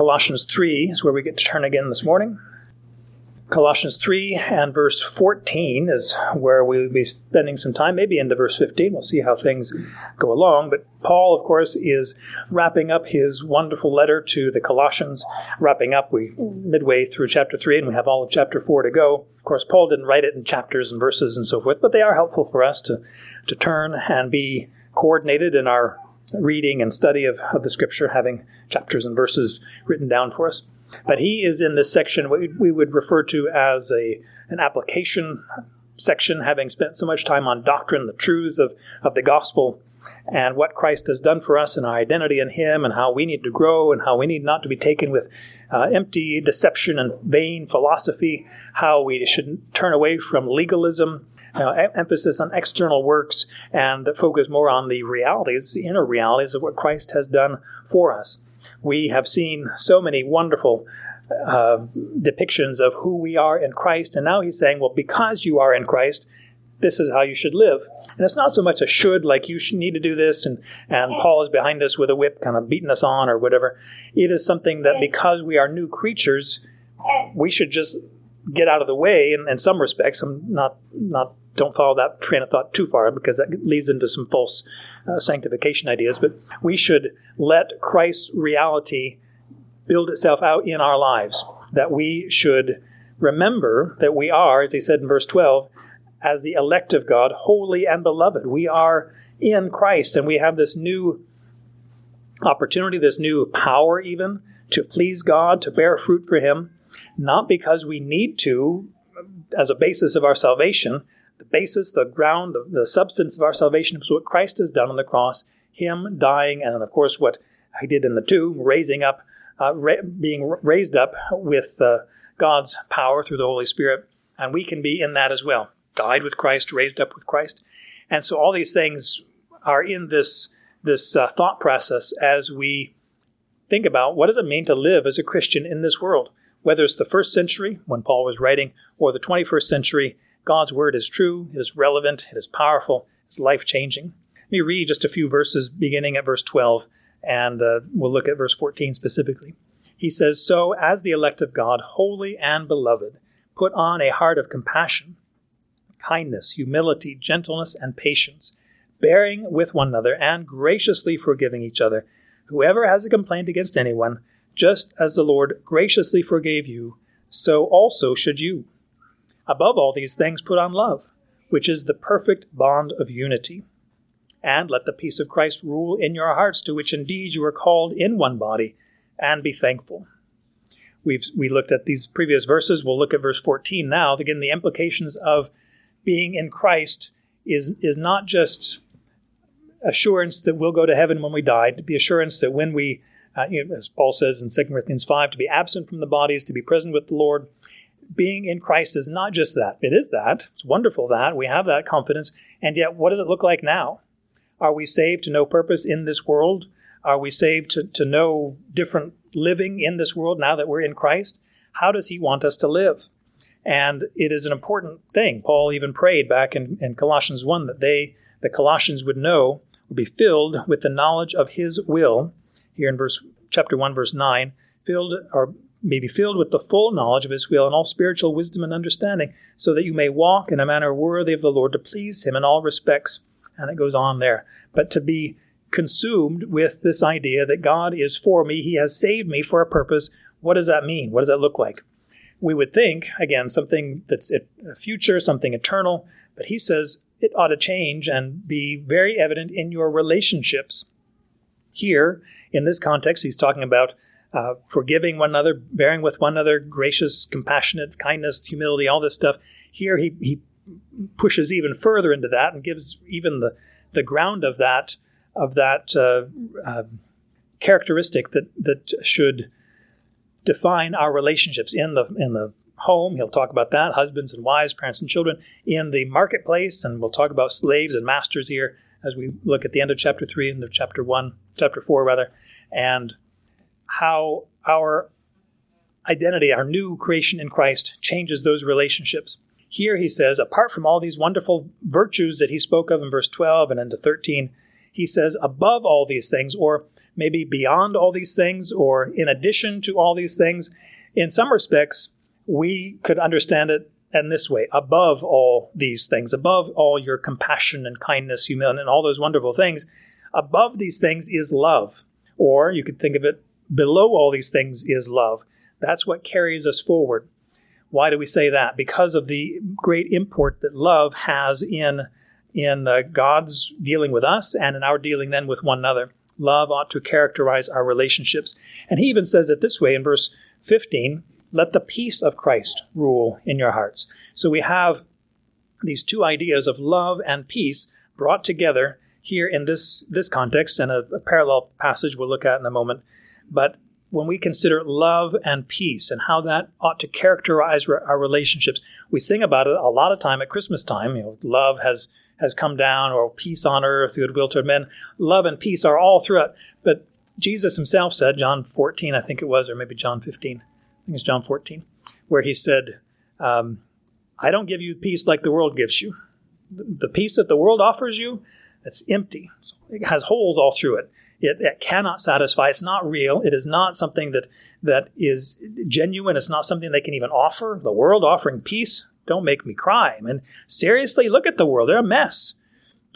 Colossians 3 is where we get to turn again this morning. Colossians 3 and verse 14 is where we'll be spending some time, maybe into verse 15. We'll see how things go along. But Paul, of course, is wrapping up his wonderful letter to the Colossians, wrapping up we midway through chapter 3, and we have all of chapter 4 to go. Of course, Paul didn't write it in chapters and verses and so forth, but they are helpful for us to, to turn and be coordinated in our reading and study of, of the scripture, having chapters and verses written down for us. But he is in this section what we would refer to as a an application section, having spent so much time on doctrine, the truths of, of the gospel, and what Christ has done for us and our identity in Him, and how we need to grow, and how we need not to be taken with uh, empty deception and vain philosophy, how we should turn away from legalism, uh, emphasis on external works, and focus more on the realities, the inner realities of what Christ has done for us we have seen so many wonderful uh, depictions of who we are in Christ. And now he's saying, well, because you are in Christ, this is how you should live. And it's not so much a should, like you should need to do this, and, and Paul is behind us with a whip, kind of beating us on or whatever. It is something that because we are new creatures, we should just get out of the way in, in some respects. I'm not, not, don't follow that train of thought too far because that leads into some false uh, sanctification ideas, but we should let Christ's reality build itself out in our lives. That we should remember that we are, as he said in verse 12, as the elect of God, holy and beloved. We are in Christ, and we have this new opportunity, this new power, even to please God, to bear fruit for Him, not because we need to as a basis of our salvation, the basis, the ground, the, the substance of our salvation is what Christ has done on the cross, Him dying, and of course what He did in the tomb, raising up, uh, ra- being raised up with uh, God's power through the Holy Spirit, and we can be in that as well. Died with Christ, raised up with Christ, and so all these things are in this this uh, thought process as we think about what does it mean to live as a Christian in this world. Whether it's the first century when Paul was writing, or the 21st century God's word is true, it is relevant, it is powerful, it's life changing. Let me read just a few verses beginning at verse 12, and uh, we'll look at verse 14 specifically. He says, So, as the elect of God, holy and beloved, put on a heart of compassion, kindness, humility, gentleness, and patience, bearing with one another and graciously forgiving each other. Whoever has a complaint against anyone, just as the Lord graciously forgave you, so also should you. Above all these things, put on love, which is the perfect bond of unity. And let the peace of Christ rule in your hearts, to which indeed you are called in one body, and be thankful. We've we looked at these previous verses. We'll look at verse 14 now. Again, the implications of being in Christ is, is not just assurance that we'll go to heaven when we die, to be assurance that when we, uh, as Paul says in 2 Corinthians 5, to be absent from the bodies, to be present with the Lord being in Christ is not just that. It is that. It's wonderful that. We have that confidence. And yet, what does it look like now? Are we saved to no purpose in this world? Are we saved to, to no different living in this world now that we're in Christ? How does He want us to live? And it is an important thing. Paul even prayed back in, in Colossians 1 that they, the Colossians, would know, would be filled with the knowledge of His will. Here in verse chapter 1, verse 9, filled or may be filled with the full knowledge of his will and all spiritual wisdom and understanding, so that you may walk in a manner worthy of the Lord to please him in all respects. And it goes on there. But to be consumed with this idea that God is for me, he has saved me for a purpose. What does that mean? What does that look like? We would think, again, something that's a future, something eternal, but he says it ought to change and be very evident in your relationships. Here, in this context, he's talking about uh, forgiving one another, bearing with one another, gracious, compassionate, kindness, humility, all this stuff. Here he, he pushes even further into that and gives even the, the ground of that of that uh, uh, characteristic that that should define our relationships in the in the home. He'll talk about that, husbands and wives, parents and children, in the marketplace, and we'll talk about slaves and masters here as we look at the end of chapter three and the chapter one, chapter four rather, and how our identity, our new creation in Christ, changes those relationships. Here he says, apart from all these wonderful virtues that he spoke of in verse 12 and into 13, he says, above all these things, or maybe beyond all these things or in addition to all these things. In some respects, we could understand it in this way above all these things, above all your compassion and kindness, humility, and all those wonderful things, above these things is love. Or you could think of it below all these things is love. That's what carries us forward. Why do we say that? Because of the great import that love has in in uh, God's dealing with us and in our dealing then with one another. Love ought to characterize our relationships. And he even says it this way in verse 15 let the peace of Christ rule in your hearts. So we have these two ideas of love and peace brought together here in this, this context and a, a parallel passage we'll look at in a moment. But when we consider love and peace and how that ought to characterize our relationships, we sing about it a lot of time at Christmas time. You know, love has has come down, or peace on earth, goodwill toward men. Love and peace are all throughout. But Jesus himself said, John 14, I think it was, or maybe John 15, I think it's John 14, where he said, um, I don't give you peace like the world gives you. The peace that the world offers you, it's empty. It has holes all through it. It, it, cannot satisfy. It's not real. It is not something that that is genuine. It's not something they can even offer. The world offering peace, don't make me cry. I mean, seriously, look at the world. They're a mess.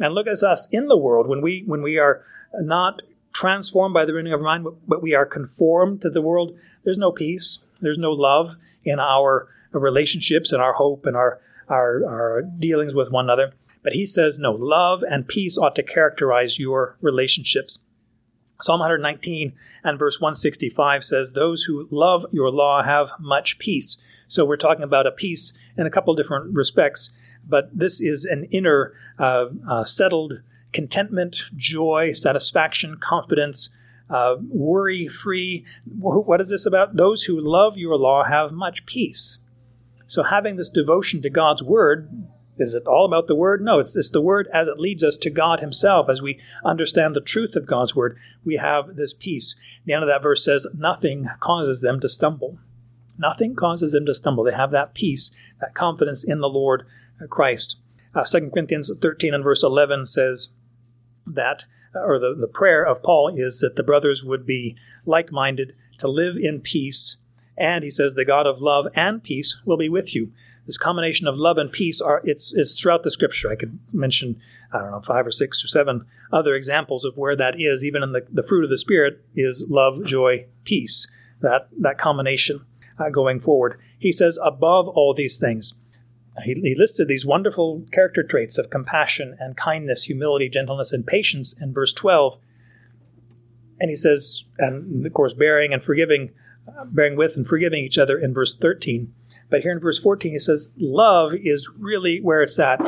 And look at us in the world when we when we are not transformed by the renewing of our mind, but we are conformed to the world. There's no peace. There's no love in our relationships and our hope and our our, our dealings with one another. But he says, no, love and peace ought to characterize your relationships. Psalm 119 and verse 165 says, Those who love your law have much peace. So we're talking about a peace in a couple different respects, but this is an inner, uh, uh, settled contentment, joy, satisfaction, confidence, uh, worry free. What is this about? Those who love your law have much peace. So having this devotion to God's word is it all about the Word? No, it's, it's the Word as it leads us to God Himself. As we understand the truth of God's Word, we have this peace. The end of that verse says, Nothing causes them to stumble. Nothing causes them to stumble. They have that peace, that confidence in the Lord Christ. Uh, 2 Corinthians 13 and verse 11 says that, or the, the prayer of Paul is that the brothers would be like minded to live in peace. And he says, The God of love and peace will be with you this combination of love and peace are it's, it's throughout the scripture. I could mention I don't know five or six or seven other examples of where that is. Even in the, the fruit of the spirit is love, joy, peace. That that combination uh, going forward. He says above all these things. He, he listed these wonderful character traits of compassion and kindness, humility, gentleness, and patience in verse 12. And he says, and of course, bearing and forgiving, bearing with and forgiving each other in verse 13. But here in verse 14, he says, Love is really where it's at.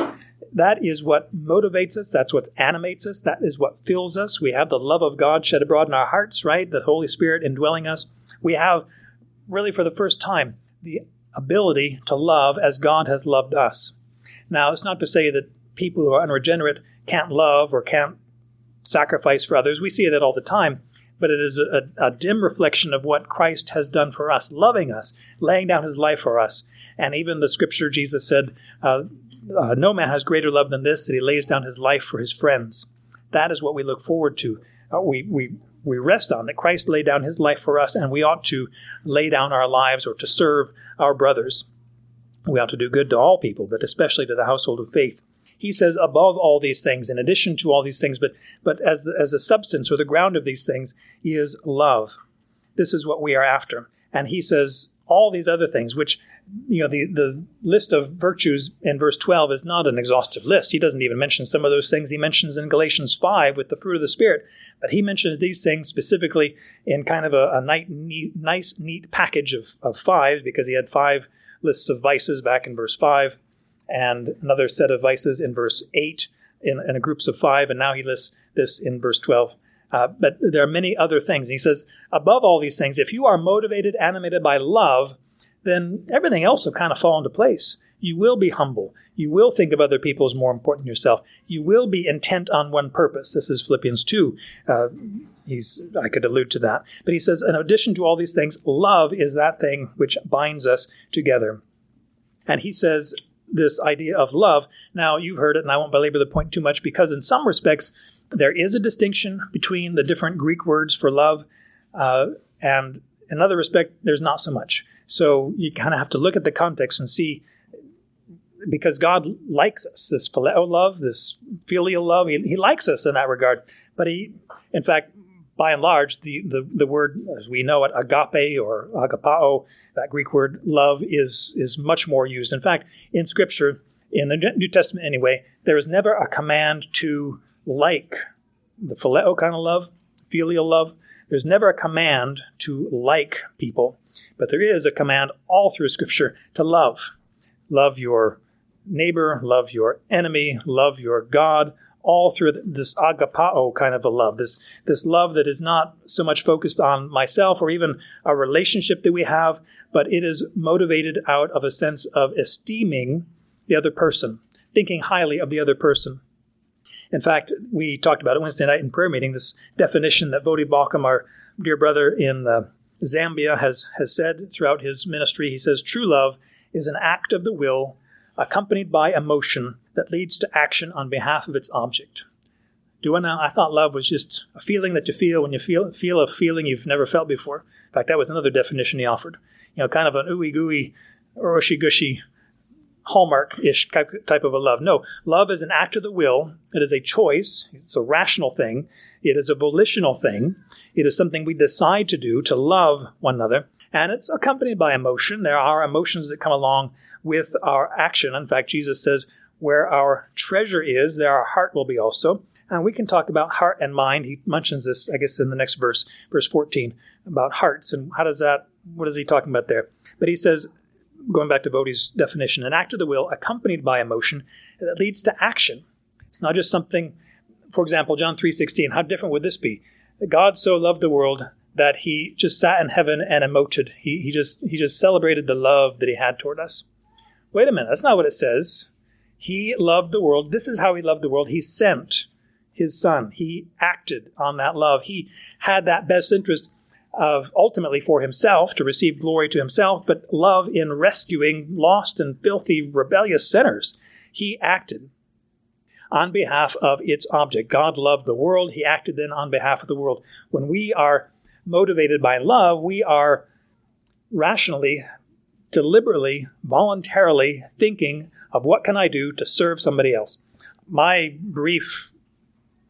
That is what motivates us. That's what animates us. That is what fills us. We have the love of God shed abroad in our hearts, right? The Holy Spirit indwelling us. We have, really for the first time, the ability to love as God has loved us. Now, it's not to say that people who are unregenerate can't love or can't sacrifice for others. We see that all the time but it is a, a, dim reflection of what Christ has done for us, loving us, laying down his life for us. And even the scripture, Jesus said, uh, uh, No man has greater love than this, that he lays down his life for his friends. That is what we look forward to. Uh, we, we, we rest on that Christ laid down his life for us, and we ought to lay down our lives or to serve our brothers. We ought to do good to all people, but especially to the household of faith he says above all these things, in addition to all these things, but but as the, as the substance or the ground of these things is love. This is what we are after. And he says all these other things, which you know, the, the list of virtues in verse 12 is not an exhaustive list. He doesn't even mention some of those things he mentions in Galatians 5 with the fruit of the Spirit. But he mentions these things specifically in kind of a, a neat, nice, neat package of, of five because he had five lists of vices back in verse 5 and another set of vices in verse 8 in, in groups of five, and now he lists this in verse 12. Uh, but there are many other things. And he says, above all these things, if you are motivated, animated by love, then everything else will kind of fall into place. You will be humble. You will think of other people as more important than yourself. You will be intent on one purpose. This is Philippians 2. Uh, he's, I could allude to that. But he says, in addition to all these things, love is that thing which binds us together. And he says, this idea of love. Now, you've heard it, and I won't belabor the point too much because, in some respects, there is a distinction between the different Greek words for love, uh, and in other respect, there's not so much. So you kind of have to look at the context and see, because God likes us, this phileo love, this filial love, he, he likes us in that regard. But he, in fact, by and large, the, the, the word, as we know it, agape or agapao, that Greek word love, is, is much more used. In fact, in Scripture, in the New Testament anyway, there is never a command to like the phileo kind of love, filial love. There's never a command to like people, but there is a command all through Scripture to love. Love your neighbor, love your enemy, love your God, all through this agapao kind of a love, this, this love that is not so much focused on myself or even a relationship that we have, but it is motivated out of a sense of esteeming the other person, thinking highly of the other person. In fact, we talked about it Wednesday night in prayer meeting, this definition that Voddie Baucham, our dear brother in uh, Zambia, has, has said throughout his ministry. He says, True love is an act of the will accompanied by emotion that leads to action on behalf of its object. Do I now? I thought love was just a feeling that you feel when you feel feel a feeling you've never felt before. In fact, that was another definition he offered. You know, kind of an ooey gooey, urushy gushy, hallmark ish type of a love. No, love is an act of the will. It is a choice. It's a rational thing. It is a volitional thing. It is something we decide to do to love one another. And it's accompanied by emotion. There are emotions that come along with our action. In fact, Jesus says, where our treasure is, there our heart will be also. And we can talk about heart and mind. He mentions this, I guess, in the next verse, verse 14, about hearts. And how does that, what is he talking about there? But he says, going back to Voddie's definition, an act of the will accompanied by emotion that leads to action. It's not just something, for example, John 3.16, how different would this be? God so loved the world that he just sat in heaven and emoted. He, he just he just celebrated the love that he had toward us. Wait a minute, that's not what it says. He loved the world. This is how he loved the world. He sent his son. He acted on that love. He had that best interest of ultimately for himself to receive glory to himself, but love in rescuing lost and filthy, rebellious sinners. He acted on behalf of its object. God loved the world. He acted then on behalf of the world. When we are motivated by love, we are rationally, deliberately, voluntarily thinking of what can I do to serve somebody else. My brief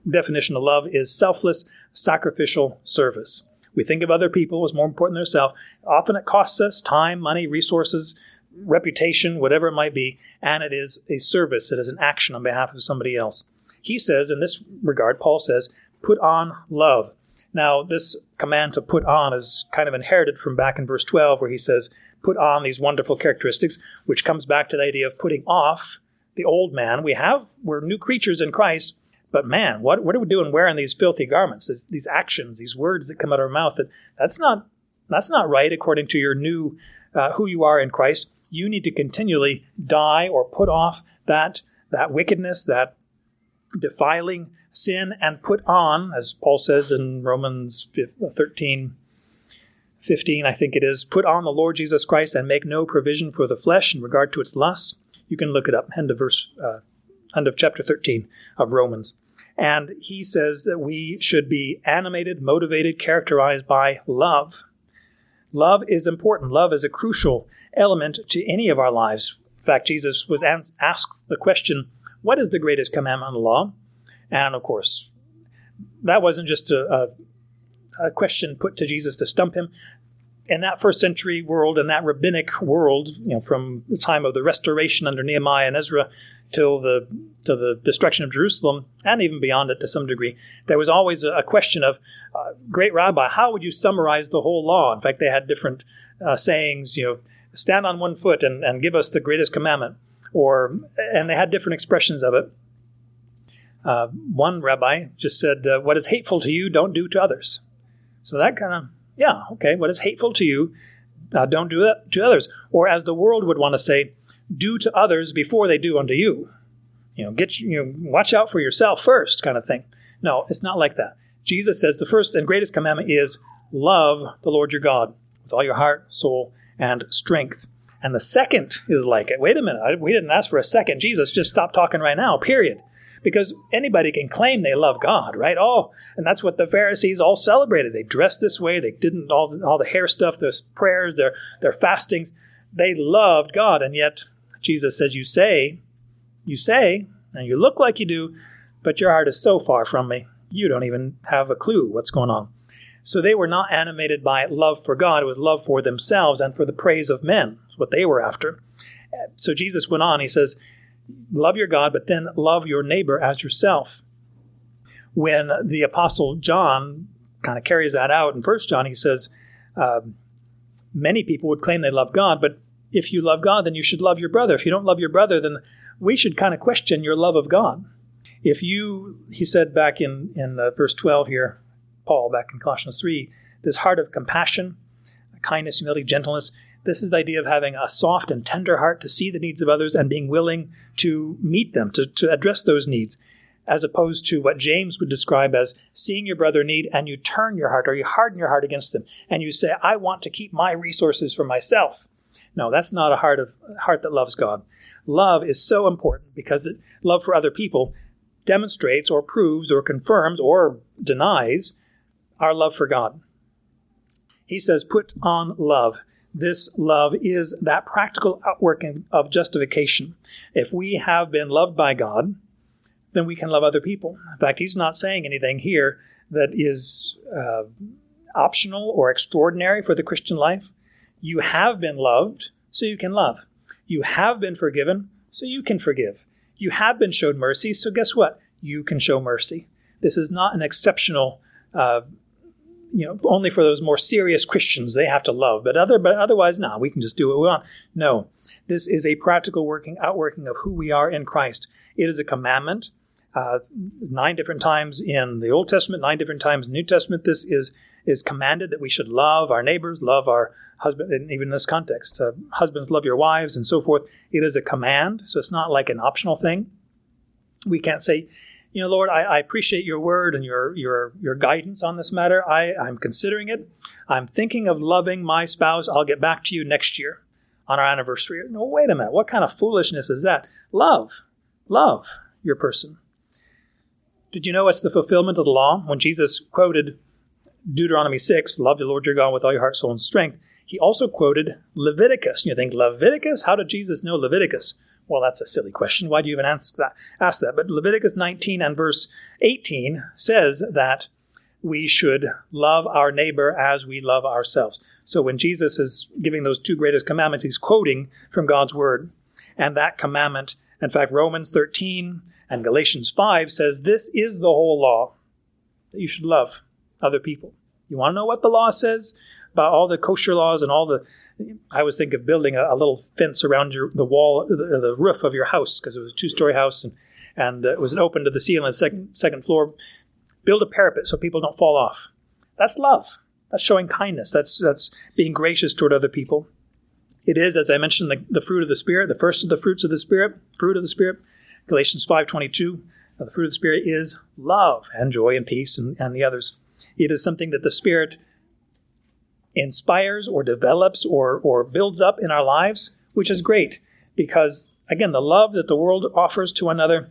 definition of love is selfless, sacrificial service. We think of other people as more important than ourselves. Often it costs us time, money, resources, reputation, whatever it might be, and it is a service, it is an action on behalf of somebody else. He says, in this regard, Paul says, put on love. Now, this command to put on is kind of inherited from back in verse 12, where he says, put on these wonderful characteristics, which comes back to the idea of putting off the old man. We have, we're new creatures in Christ, but man, what, what are we doing wearing these filthy garments, these, these actions, these words that come out of our mouth? That, that's not, that's not right according to your new, uh, who you are in Christ. You need to continually die or put off that, that wickedness, that defiling sin and put on, as Paul says in Romans 13, 15, I think it is, put on the Lord Jesus Christ and make no provision for the flesh in regard to its lusts. You can look it up, end of verse, uh, end of chapter 13 of Romans. And he says that we should be animated, motivated, characterized by love. Love is important. Love is a crucial element to any of our lives. In fact, Jesus was asked the question, What is the greatest commandment in the law? And of course, that wasn't just a, a, a question put to Jesus to stump him. In that first century world, in that rabbinic world, you know, from the time of the restoration under Nehemiah and Ezra till the to the destruction of Jerusalem, and even beyond it to some degree, there was always a, question of, uh, "Great Rabbi, how would you summarize the whole law?" In fact, they had different uh, sayings. You know, stand on one foot and, and give us the greatest commandment, or and they had different expressions of it. Uh, one rabbi just said, uh, What is hateful to you, don't do to others. So that kind of, yeah, okay, what is hateful to you, uh, don't do that to others. Or as the world would want to say, do to others before they do unto you. You know, get you know, watch out for yourself first, kind of thing. No, it's not like that. Jesus says the first and greatest commandment is love the Lord your God with all your heart, soul, and strength. And the second is like it. Wait a minute, we didn't ask for a second. Jesus, just stop talking right now, period. Because anybody can claim they love God, right? Oh, and that's what the Pharisees all celebrated. They dressed this way. They didn't all the, all the hair stuff, their prayers, their their fastings. They loved God, and yet Jesus says, "You say, you say, and you look like you do, but your heart is so far from me. You don't even have a clue what's going on." So they were not animated by love for God. It was love for themselves and for the praise of men, what they were after. So Jesus went on, he says, Love your God, but then love your neighbor as yourself. When the Apostle John kind of carries that out in First John, he says, uh, Many people would claim they love God, but if you love God, then you should love your brother. If you don't love your brother, then we should kind of question your love of God. If you, he said back in, in uh, verse 12 here, Paul back in Colossians 3, this heart of compassion, kindness, humility, gentleness. This is the idea of having a soft and tender heart to see the needs of others and being willing to meet them, to, to address those needs, as opposed to what James would describe as seeing your brother need and you turn your heart or you harden your heart against them and you say, I want to keep my resources for myself. No, that's not a heart of heart that loves God. Love is so important because it, love for other people demonstrates or proves or confirms or denies our love for God. He says, put on love. This love is that practical outworking of justification. If we have been loved by God, then we can love other people. In fact, he's not saying anything here that is uh, optional or extraordinary for the Christian life. You have been loved, so you can love. You have been forgiven, so you can forgive. You have been showed mercy, so guess what? You can show mercy. This is not an exceptional uh, you know, only for those more serious Christians they have to love, but other, but otherwise, no, we can just do what we want. No, this is a practical working, outworking of who we are in Christ. It is a commandment. Uh, nine different times in the Old Testament, nine different times in the New Testament. This is is commanded that we should love our neighbors, love our husband, and even in this context, uh, husbands love your wives, and so forth. It is a command, so it's not like an optional thing. We can't say, you know, Lord, I, I, appreciate your word and your your your guidance on this matter. I, I'm considering it. I'm thinking of loving my spouse. I'll get back to you next year on our anniversary. No, wait a minute. What kind of foolishness is that? Love. Love your person. Did you know it's the fulfillment of the law? When Jesus quoted Deuteronomy 6, love the Lord your God with all your heart, soul, and strength, he also quoted Leviticus. You think, Leviticus? How did Jesus know Leviticus? Well, that's a silly question. Why do you even ask that? Ask that? But Leviticus 19 and verse 18 says that we should love our neighbor as we love ourselves. So when Jesus is giving those two greatest commandments, he's quoting from God's word. And that commandment, in fact, Romans 13 and Galatians 5 says this is the whole law that you should love other people. You want to know what the law says about all the kosher laws and all the I always think of building a, a little fence around your, the wall, the, the roof of your house, because it was a two-story house and, and uh, it was open to the ceiling, second second floor. Build a parapet so people don't fall off. That's love. That's showing kindness. That's that's being gracious toward other people. It is, as I mentioned, the, the fruit of the Spirit, the first of the fruits of the Spirit, fruit of the Spirit. Galatians five twenty two. Uh, the fruit of the Spirit is love and joy and peace and, and the others. It is something that the Spirit inspires or develops or, or builds up in our lives, which is great because, again, the love that the world offers to another.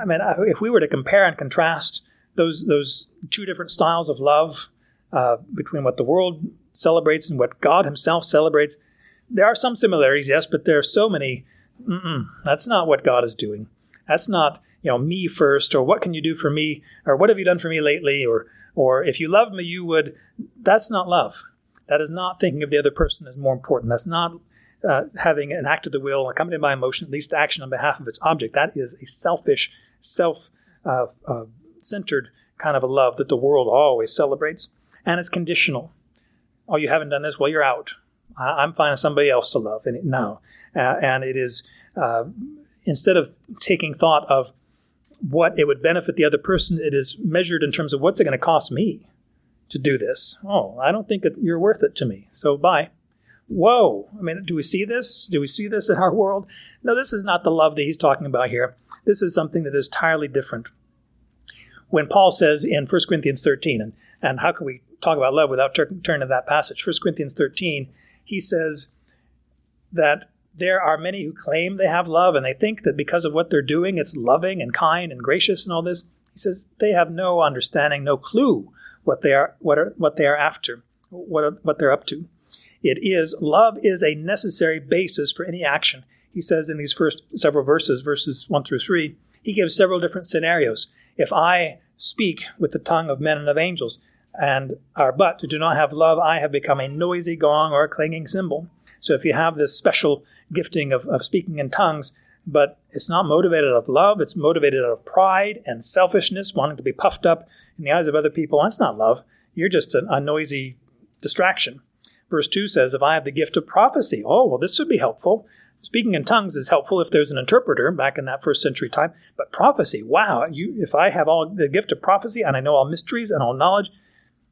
I mean, if we were to compare and contrast those, those two different styles of love uh, between what the world celebrates and what God Himself celebrates, there are some similarities, yes, but there are so many. that's not what God is doing. That's not you know me first, or what can you do for me, or what have you done for me lately, or or if you love me, you would. That's not love. That is not thinking of the other person as more important. That's not uh, having an act of the will accompanied by emotion, at least action on behalf of its object. That is a selfish, self uh, uh, centered kind of a love that the world always celebrates. And it's conditional. Oh, you haven't done this? Well, you're out. I- am finding somebody else to love. And it, no. Uh, and it is, uh, instead of taking thought of what it would benefit the other person, it is measured in terms of what's it going to cost me to do this. Oh, I don't think you're worth it to me. So bye. Whoa. I mean, do we see this? Do we see this in our world? No, this is not the love that he's talking about here. This is something that is entirely different. When Paul says in 1 Corinthians 13, and, and how can we talk about love without turning to that passage? 1 Corinthians 13, he says, that there are many who claim they have love and they think that because of what they're doing, it's loving and kind and gracious and all this. He says they have no understanding, no clue what they are, what are, what they are after, what, are, what they're up to. It is, love is a necessary basis for any action. He says in these first several verses, verses 1 through 3, he gives several different scenarios. If I speak with the tongue of men and of angels, and are but do not have love, I have become a noisy gong or a clanging cymbal. So if you have this special gifting of, of speaking in tongues, but it's not motivated out of love, it's motivated out of pride and selfishness, wanting to be puffed up in the eyes of other people, that's not love. You're just a, a noisy distraction. Verse 2 says, If I have the gift of prophecy, oh, well, this would be helpful. Speaking in tongues is helpful if there's an interpreter back in that first century time. But prophecy, wow, you, if I have all the gift of prophecy and I know all mysteries and all knowledge,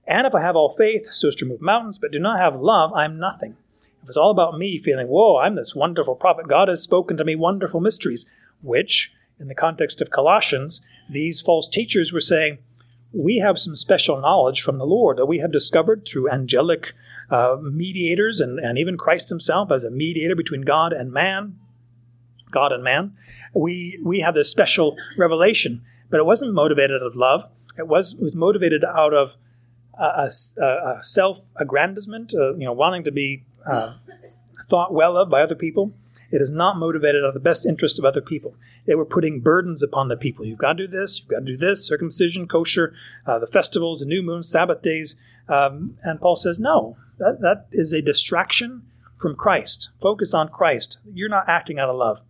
and if I have all faith so as to move mountains, but do not have love, I'm nothing. If it's all about me feeling, whoa, I'm this wonderful prophet, God has spoken to me wonderful mysteries, which, in the context of Colossians, these false teachers were saying, we have some special knowledge from the Lord that we have discovered through angelic uh, mediators and, and even Christ himself as a mediator between God and man, God and man. We, we have this special revelation, but it wasn't motivated out of love. It was, it was motivated out of a, a, a self-aggrandizement, uh, you know, wanting to be uh, thought well of by other people. It is not motivated out of the best interest of other people. They were putting burdens upon the people. You've got to do this, you've got to do this, circumcision, kosher, uh, the festivals, the new moon, Sabbath days. Um, and Paul says, no, that, that is a distraction from Christ. Focus on Christ. You're not acting out of love.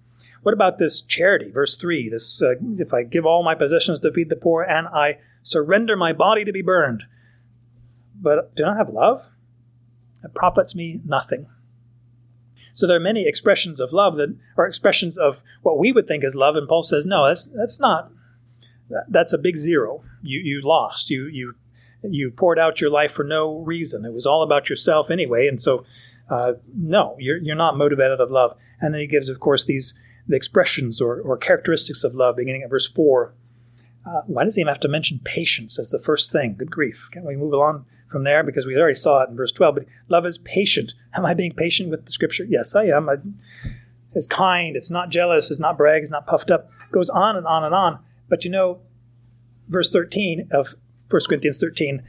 What about this charity? Verse 3 this, uh, If I give all my possessions to feed the poor and I surrender my body to be burned, but do not have love, it profits me nothing. So there are many expressions of love that are expressions of what we would think is love, and Paul says, no, that's that's not. That's a big zero. You you lost. You you you poured out your life for no reason. It was all about yourself anyway, and so uh, no, you're you're not motivated of love. And then he gives, of course, these the expressions or, or characteristics of love, beginning at verse four. Uh, why does he even have to mention patience as the first thing? Good grief! Can't we move along from there because we already saw it in verse 12. But love is patient. Am I being patient with the scripture? Yes, I am. I, it's kind. It's not jealous. It's not brag. It's not puffed up. It goes on and on and on. But you know, verse 13 of 1 Corinthians 13,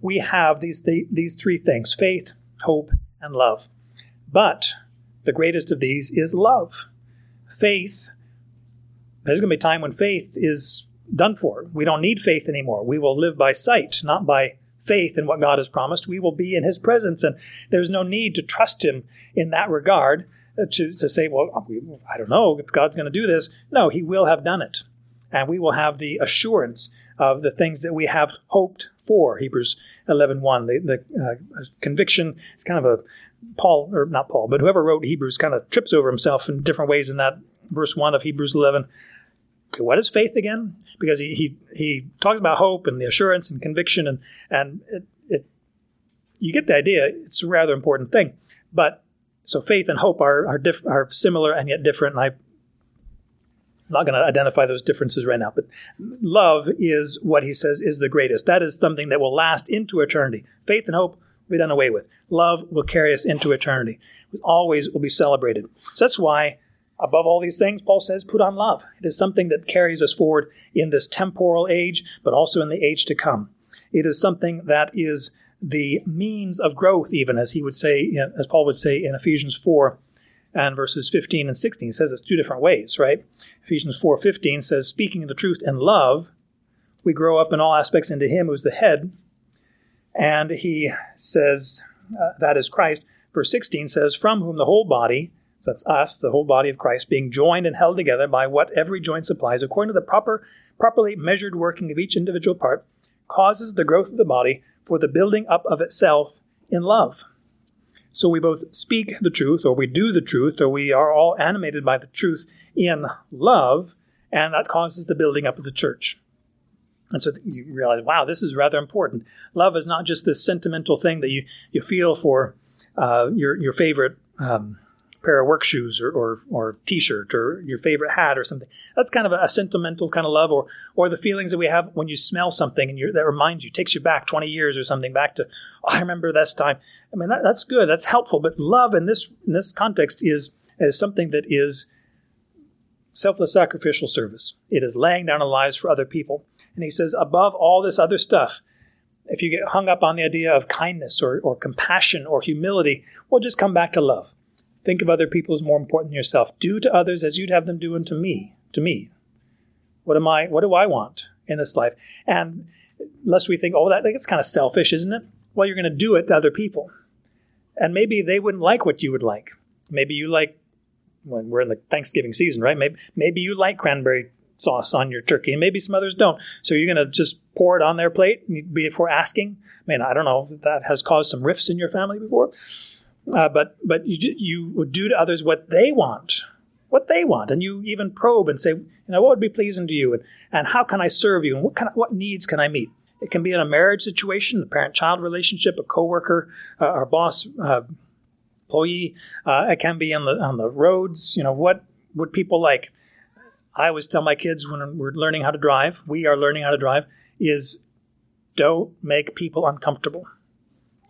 we have these, th- these three things faith, hope, and love. But the greatest of these is love. Faith, there's going to be a time when faith is done for. We don't need faith anymore. We will live by sight, not by faith in what God has promised, we will be in His presence. And there's no need to trust Him in that regard uh, to, to say, well, I don't know if God's going to do this. No, He will have done it. And we will have the assurance of the things that we have hoped for. Hebrews 11 1. The, the uh, conviction is kind of a Paul, or not Paul, but whoever wrote Hebrews kind of trips over himself in different ways in that verse 1 of Hebrews 11. Okay, what is faith again? because he, he, he talks about hope and the assurance and conviction and, and it, it, you get the idea. It's a rather important thing. But so faith and hope are, are, diff, are similar and yet different. And I'm not going to identify those differences right now, but love is what he says is the greatest. That is something that will last into eternity. Faith and hope will be done away with. Love will carry us into eternity. It always will be celebrated. So that's why Above all these things, Paul says, put on love. It is something that carries us forward in this temporal age, but also in the age to come. It is something that is the means of growth, even as he would say, as Paul would say in Ephesians 4 and verses 15 and 16. He says it's two different ways, right? Ephesians 4:15 says, speaking the truth in love, we grow up in all aspects into him who's the head. And he says, uh, that is Christ. Verse 16 says, from whom the whole body, so that's us, the whole body of Christ, being joined and held together by what every joint supplies, according to the proper, properly measured working of each individual part, causes the growth of the body for the building up of itself in love. So we both speak the truth, or we do the truth, or we are all animated by the truth in love, and that causes the building up of the church. And so you realize, wow, this is rather important. Love is not just this sentimental thing that you, you feel for uh, your, your favorite um, pair of work shoes or, or, or t-shirt or your favorite hat or something. That's kind of a, a, sentimental kind of love or, or the feelings that we have when you smell something and that reminds you, takes you back 20 years or something back to, oh, I remember this time. I mean, that, that's good. That's helpful. But love in this, in this context is, is something that is selfless sacrificial service. It is laying down our lives for other people. And he says, above all this other stuff, if you get hung up on the idea of kindness or, or compassion or humility, well, just come back to love. Think of other people as more important than yourself. Do to others as you'd have them do unto me. To me. What am I? What do I want in this life? And lest we think, oh, that that's kind of selfish, isn't it? Well, you're going to do it to other people, and maybe they wouldn't like what you would like. Maybe you like when we're in the Thanksgiving season, right? Maybe maybe you like cranberry sauce on your turkey, and maybe some others don't. So you're going to just pour it on their plate before asking. I mean, I don't know. That has caused some rifts in your family before, uh, but but you you would do to others what they want, what they want, and you even probe and say, you know, what would be pleasing to you, and and how can I serve you, and what kind of, what needs can I meet? It can be in a marriage situation, a parent-child relationship, a coworker, uh, our boss. Uh, employee. Uh, it can be on the on the roads. You know what would people like? I always tell my kids when we're learning how to drive, we are learning how to drive, is don't make people uncomfortable.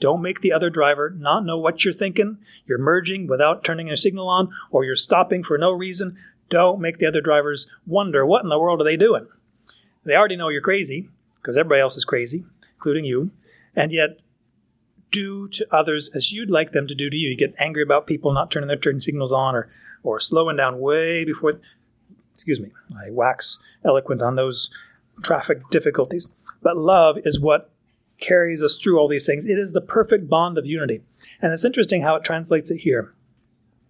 Don't make the other driver not know what you're thinking. You're merging without turning your signal on, or you're stopping for no reason. Don't make the other drivers wonder what in the world are they doing. They already know you're crazy because everybody else is crazy, including you. And yet, do to others as you'd like them to do to you. You get angry about people not turning their turn signals on or, or slowing down way before excuse me, I wax eloquent on those traffic difficulties. But love is what carries us through all these things. It is the perfect bond of unity. And it's interesting how it translates it here.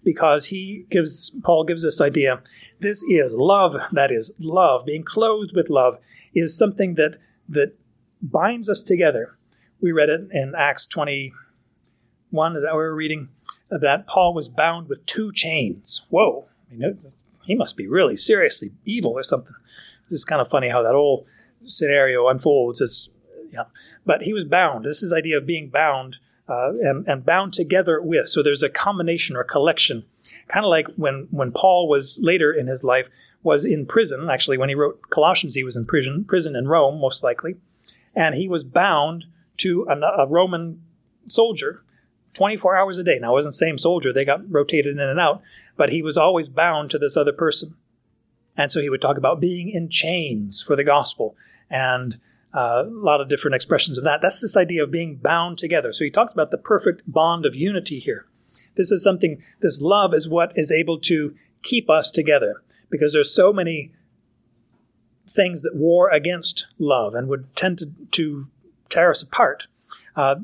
Because he gives, Paul gives this idea. This is love, that is love, being clothed with love, is something that, that binds us together. We read it in Acts 21, is that we are reading? That Paul was bound with two chains. Whoa. I mean, he must be really seriously evil or something. It's kind of funny how that whole scenario unfolds. It's, yeah. But he was bound. This is the idea of being bound uh, and, and bound together with. So there's a combination or collection, kind of like when, when Paul was later in his life was in prison. Actually, when he wrote Colossians, he was in prison, prison in Rome, most likely, and he was bound to a, a Roman soldier 24 hours a day. Now, it wasn't the same soldier. They got rotated in and out, but he was always bound to this other person. And so he would talk about being in chains for the gospel and uh, a lot of different expressions of that. That's this idea of being bound together. So he talks about the perfect bond of unity here. This is something, this love is what is able to keep us together because there's so many things that war against love and would tend to, to tear us apart. Uh,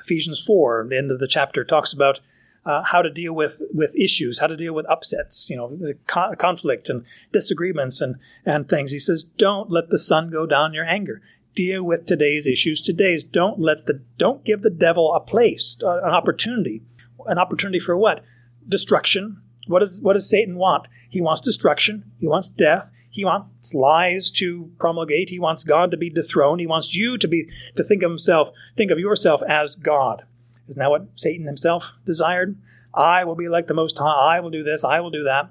Ephesians 4, the end of the chapter, talks about uh, how to deal with, with issues, how to deal with upsets, you know, co- conflict and disagreements and, and things. He says, don't let the sun go down your anger. Deal with today's issues today's. Don't let the, don't give the devil a place, uh, an opportunity. An opportunity for what? Destruction. What does, what does Satan want? He wants destruction. He wants death. He wants lies to promulgate. He wants God to be dethroned. He wants you to be, to think of himself, think of yourself as God. Isn't that what Satan himself desired? I will be like the Most High. I will do this. I will do that.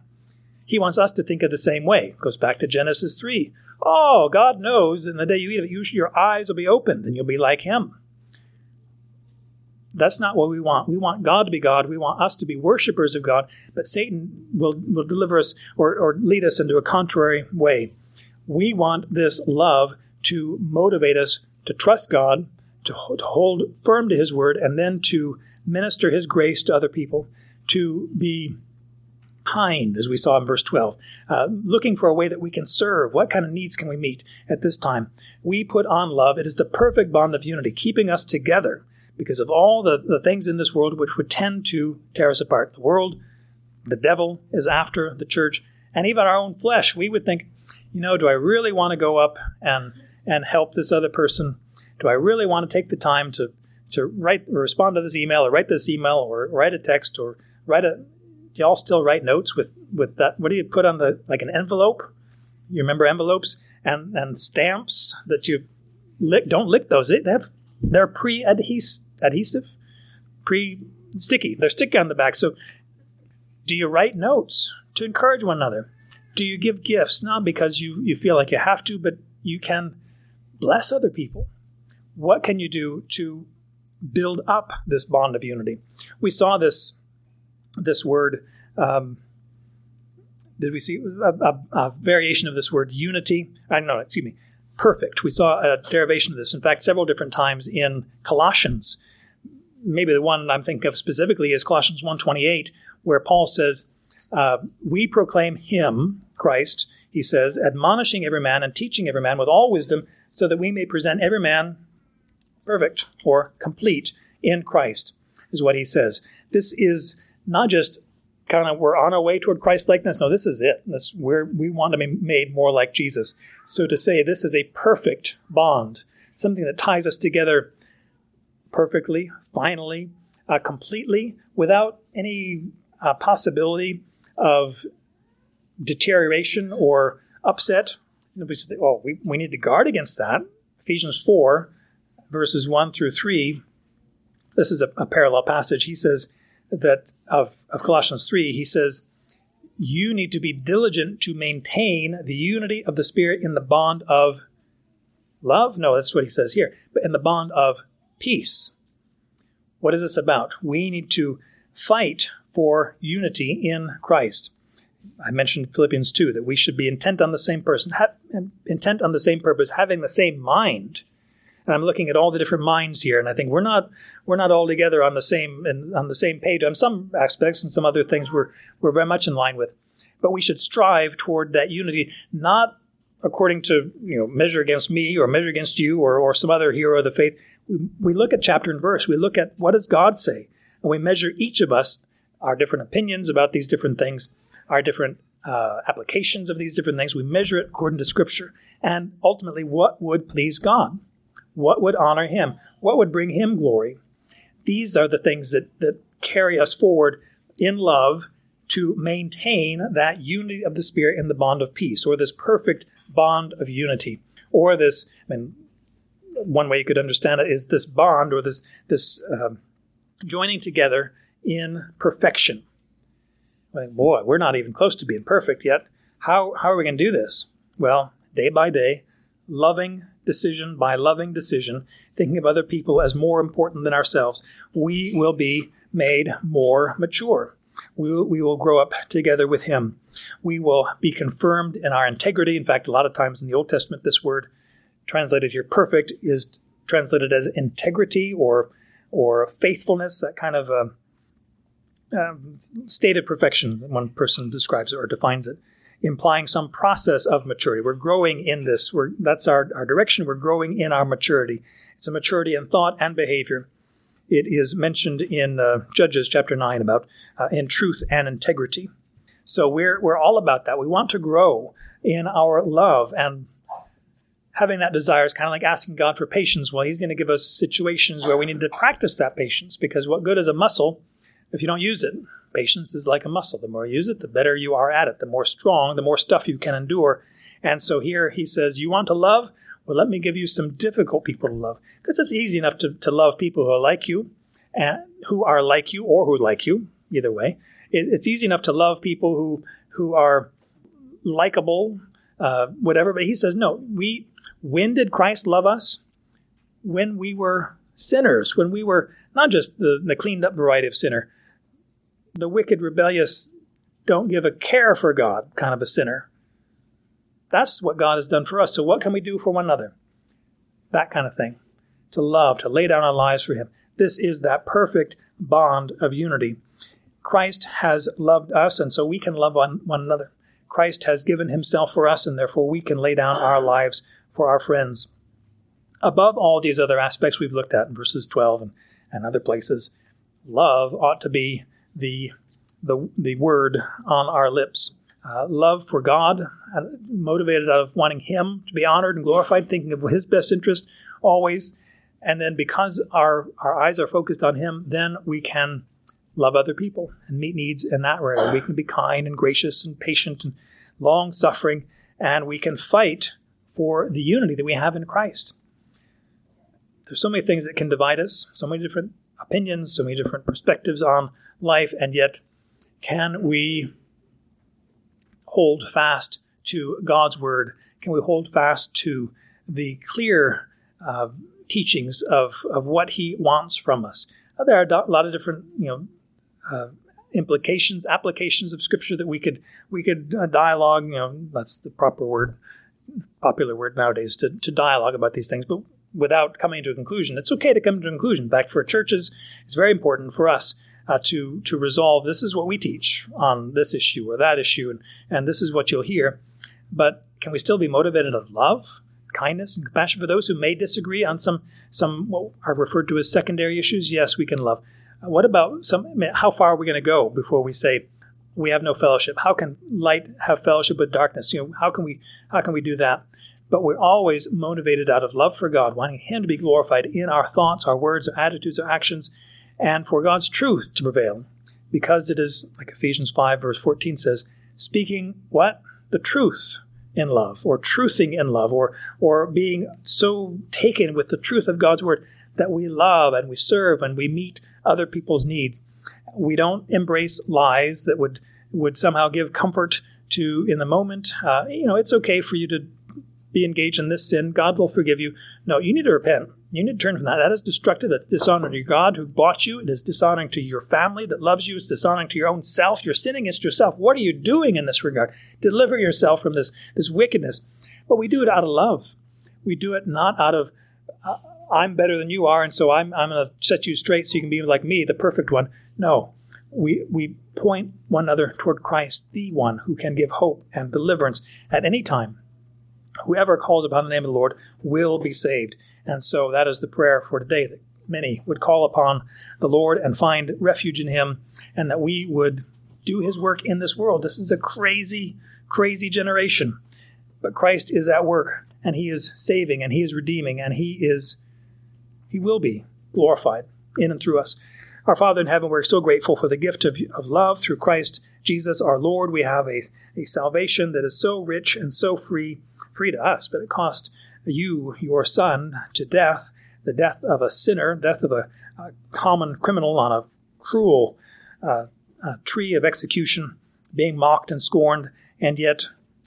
He wants us to think of the same way. Goes back to Genesis 3. Oh, God knows in the day you eat it, you, your eyes will be opened and you'll be like Him. That's not what we want. We want God to be God. We want us to be worshipers of God. But Satan will, will deliver us or, or lead us into a contrary way. We want this love to motivate us to trust God to, to hold firm to His word, and then to minister His grace to other people, to be kind, as we saw in verse 12, uh, looking for a way that we can serve. What kind of needs can we meet at this time? We put on love. It is the perfect bond of unity, keeping us together because of all the, the things in this world which would tend to tear us apart. The world, the devil is after the church, and even our own flesh. We would think, you know, do I really want to go up and and help this other person do I really want to take the time to to write or respond to this email or write this email or write a text or write a y'all still write notes with with that what do you put on the like an envelope you remember envelopes and and stamps that you lick don't lick those they have they're pre adhesive pre sticky they're sticky on the back so Do you write notes to encourage one another? Do you give gifts, not because you, you feel like you have to, but you can bless other people? What can you do to build up this bond of unity? We saw this, this word. Um, did we see a, a, a, variation of this word unity? I know, excuse me, perfect. We saw a derivation of this, in fact, several different times in Colossians. Maybe the one I'm thinking of specifically is Colossians 1.28, where Paul says, uh, we proclaim him, Christ, he says, admonishing every man and teaching every man with all wisdom, so that we may present every man perfect or complete in Christ, is what he says. This is not just kind of we're on our way toward Christ likeness. No, this is it. This where we want to be made more like Jesus. So to say this is a perfect bond, something that ties us together perfectly, finally, uh, completely, without any uh, possibility of deterioration or upset. We say, oh, we, we need to guard against that. Ephesians 4, verses 1 through 3, this is a, a parallel passage. He says that of, of Colossians 3, he says, You need to be diligent to maintain the unity of the Spirit in the bond of love. No, that's what he says here, but in the bond of peace. What is this about? We need to fight for unity in Christ. I mentioned Philippians 2 that we should be intent on the same person, ha- intent on the same purpose, having the same mind. And I'm looking at all the different minds here, and I think we're not we're not all together on the same on the same page on some aspects, and some other things we're we're very much in line with. But we should strive toward that unity, not according to you know measure against me or measure against you or, or some other hero of the faith. We, we look at chapter and verse. We look at what does God say, and we measure each of us our different opinions about these different things, our different uh, applications of these different things. We measure it according to Scripture, and ultimately, what would please God? What would honor Him? What would bring Him glory? These are the things that, that carry us forward in love to maintain that unity of the Spirit in the bond of peace, or this perfect bond of unity, or this. I mean, one way you could understand it is this bond, or this this um, joining together in perfection. boy, we're not even close to being perfect yet. How, how are we going to do this? Well, day by day, loving decision by loving decision, thinking of other people as more important than ourselves, we will be made more mature. We will, we will grow up together with Him. We will be confirmed in our integrity. In fact, a lot of times in the Old Testament, this word translated here perfect is translated as integrity or or faithfulness, that kind of uh, um, state of perfection, one person describes it or defines it, implying some process of maturity. We're growing in this. We're, that's our, our direction. We're growing in our maturity. It's a maturity in thought and behavior. It is mentioned in uh, Judges chapter 9 about uh, in truth and integrity. So we're, we're all about that. We want to grow in our love and having that desire is kind of like asking God for patience. Well, He's going to give us situations where we need to practice that patience because what good is a muscle if you don't use it. Patience is like a muscle. The more you use it, the better you are at it. The more strong, the more stuff you can endure. And so here he says, You want to love? Well, let me give you some difficult people to love. Because it's easy enough to, to love people who are like you, and who are like you or who like you, either way. It, it's easy enough to love people who, who are likable, uh, whatever. But he says, No, we, when did Christ love us? When we were sinners, when we were not just the, the cleaned up variety of sinner, the wicked, rebellious, don't give a care for God kind of a sinner. That's what God has done for us. So, what can we do for one another? That kind of thing. To love, to lay down our lives for Him. This is that perfect bond of unity. Christ has loved us, and so we can love one, one another. Christ has given Himself for us, and therefore we can lay down our lives for our friends. Above all these other aspects we've looked at in verses 12 and, and other places, love ought to be the, the, the word on our lips. Uh, love for God, uh, motivated out of wanting Him to be honored and glorified, thinking of His best interest always. And then because our, our eyes are focused on Him, then we can love other people and meet needs in that way. We can be kind and gracious and patient and long suffering, and we can fight for the unity that we have in Christ. There's so many things that can divide us, so many different opinions, so many different perspectives on life, and yet Can we hold fast to God's word? Can we hold fast to the clear uh, teachings of, of what He wants from us? Uh, there are a lot of different, you know, uh, implications, applications of Scripture that we could we could uh, dialogue. You know, that's the proper word, popular word nowadays to, to dialogue about these things. But without coming to a conclusion, it's okay to come to a conclusion. In fact, for churches, it's very important for us uh, to to resolve. This is what we teach on this issue or that issue, and and this is what you'll hear. But can we still be motivated of love, kindness, and compassion for those who may disagree on some some what are referred to as secondary issues? Yes, we can love. Uh, what about some? How far are we going to go before we say we have no fellowship? How can light have fellowship with darkness? You know, how can we how can we do that? But we're always motivated out of love for God, wanting Him to be glorified in our thoughts, our words, our attitudes, our actions, and for God's truth to prevail. Because it is, like Ephesians 5, verse 14 says, speaking what? The truth in love, or truthing in love, or, or being so taken with the truth of God's word that we love and we serve and we meet other people's needs. We don't embrace lies that would, would somehow give comfort to in the moment. Uh, you know, it's okay for you to be engaged in this sin. God will forgive you. No, you need to repent. You need to turn from that. That is destructive. That's dishonoring to your God who bought you. It is dishonoring to your family that loves you. It's dishonoring to your own self. You're sinning against yourself. What are you doing in this regard? Deliver yourself from this, this wickedness. But we do it out of love. We do it not out of, uh, I'm better than you are, and so I'm, I'm going to set you straight so you can be like me, the perfect one. No. We, we point one another toward Christ, the one who can give hope and deliverance at any time. Whoever calls upon the name of the Lord will be saved. And so that is the prayer for today that many would call upon the Lord and find refuge in Him, and that we would do His work in this world. This is a crazy, crazy generation. But Christ is at work, and He is saving, and He is redeeming, and He is, He will be glorified in and through us. Our Father in heaven, we're so grateful for the gift of, of love through Christ Jesus our Lord. We have a, a salvation that is so rich and so free, free to us, but it cost you, your son, to death, the death of a sinner, death of a, a common criminal on a cruel uh, a tree of execution, being mocked and scorned, and yet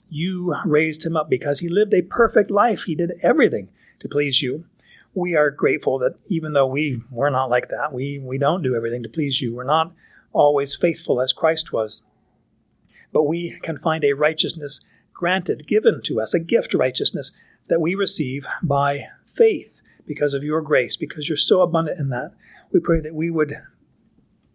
you raised him up because he lived a perfect life. He did everything to please you. We are grateful that even though we we're not like that, we, we don't do everything to please you. We're not always faithful as Christ was. But we can find a righteousness granted, given to us, a gift righteousness that we receive by faith because of your grace, because you're so abundant in that. We pray that we would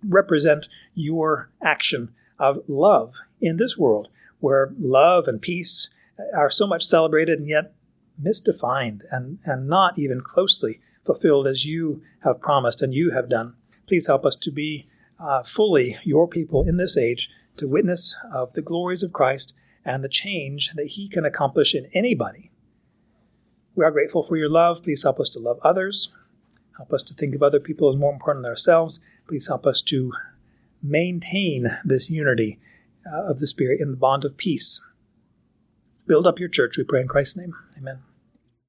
represent your action of love in this world where love and peace are so much celebrated and yet misdefined and, and not even closely fulfilled as you have promised and you have done. Please help us to be uh, fully your people in this age to witness of the glories of Christ and the change that he can accomplish in anybody we are grateful for your love. Please help us to love others. Help us to think of other people as more important than ourselves. Please help us to maintain this unity uh, of the Spirit in the bond of peace. Build up your church, we pray in Christ's name. Amen.